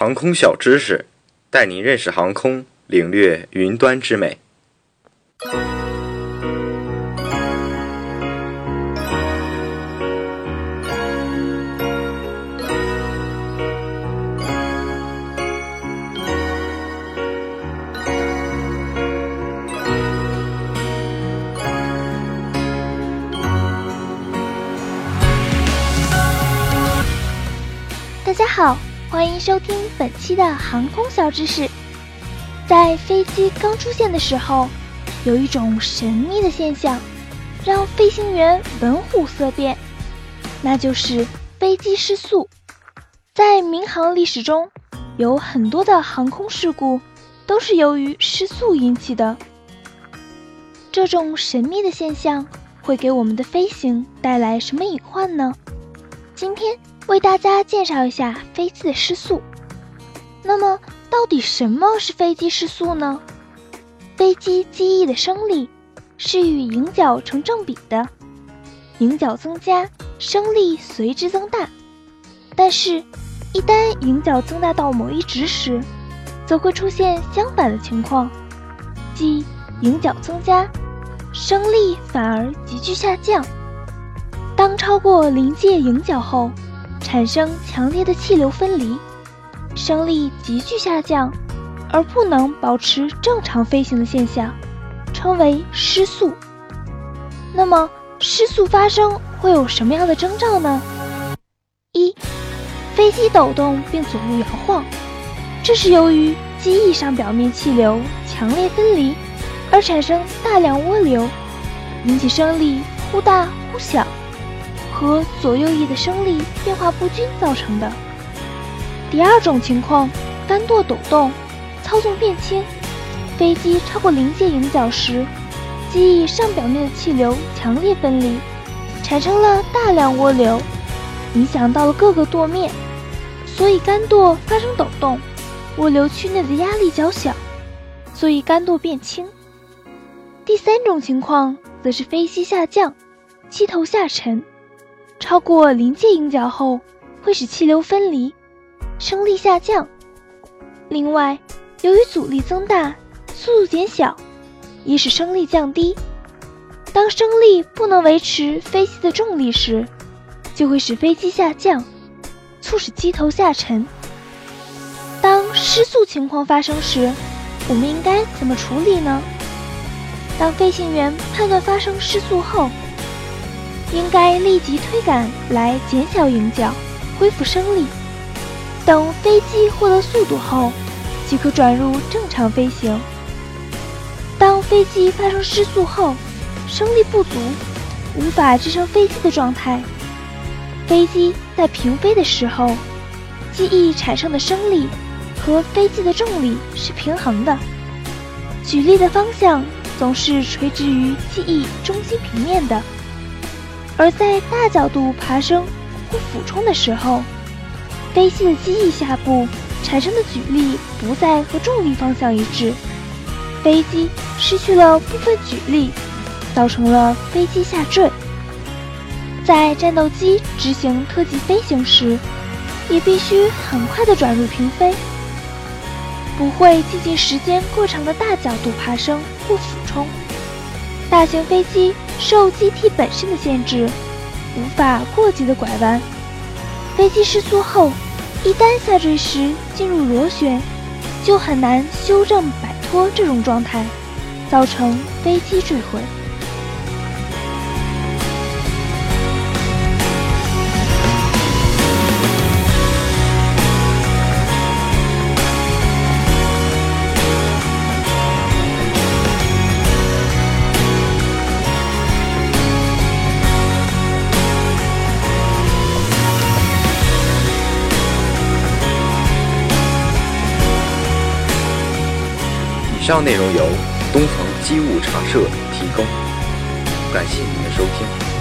航空小知识，带您认识航空，领略云端之美。大家好，欢迎收听本期的航空小知识。在飞机刚出现的时候，有一种神秘的现象，让飞行员闻虎色变，那就是飞机失速。在民航历史中，有很多的航空事故都是由于失速引起的。这种神秘的现象会给我们的飞行带来什么隐患呢？今天。为大家介绍一下飞机的失速。那么，到底什么是飞机失速呢？飞机机翼的升力是与迎角成正比的，迎角增加，升力随之增大。但是，一旦迎角增大到某一值时，则会出现相反的情况，即迎角增加，升力反而急剧下降。当超过临界迎角后，产生强烈的气流分离，升力急剧下降，而不能保持正常飞行的现象，称为失速。那么，失速发生会有什么样的征兆呢？一、飞机抖动并左右摇晃，这是由于机翼上表面气流强烈分离，而产生大量涡流，引起升力忽大忽小。和左右翼的升力变化不均造成的。第二种情况，干舵抖动，操纵变轻，飞机超过临界迎角时，机翼上表面的气流强烈分离，产生了大量涡流，影响到了各个舵面，所以干舵发生抖动，涡流区内的压力较小，所以干舵变轻。第三种情况则是飞机下降，机头下沉。超过临界迎角后，会使气流分离，升力下降。另外，由于阻力增大，速度减小，也使升力降低。当升力不能维持飞机的重力时，就会使飞机下降，促使机头下沉。当失速情况发生时，我们应该怎么处理呢？当飞行员判断发生失速后，应该立即推杆来减小迎角，恢复升力。等飞机获得速度后，即可转入正常飞行。当飞机发生失速后，升力不足，无法支撑飞机的状态，飞机在平飞的时候，机翼产生的升力和飞机的重力是平衡的，举力的方向总是垂直于机翼中心平面的。而在大角度爬升或俯冲的时候，飞机的机翼下部产生的举力不再和重力方向一致，飞机失去了部分举力，造成了飞机下坠。在战斗机执行特技飞行时，也必须很快的转入平飞，不会进行时间过长的大角度爬升或俯冲。大型飞机。受机体本身的限制，无法过急的拐弯。飞机失速后，一旦下坠时进入螺旋，就很难修正摆脱这种状态，造成飞机坠毁。上内容由东鹏机务茶社提供，感谢您的收听。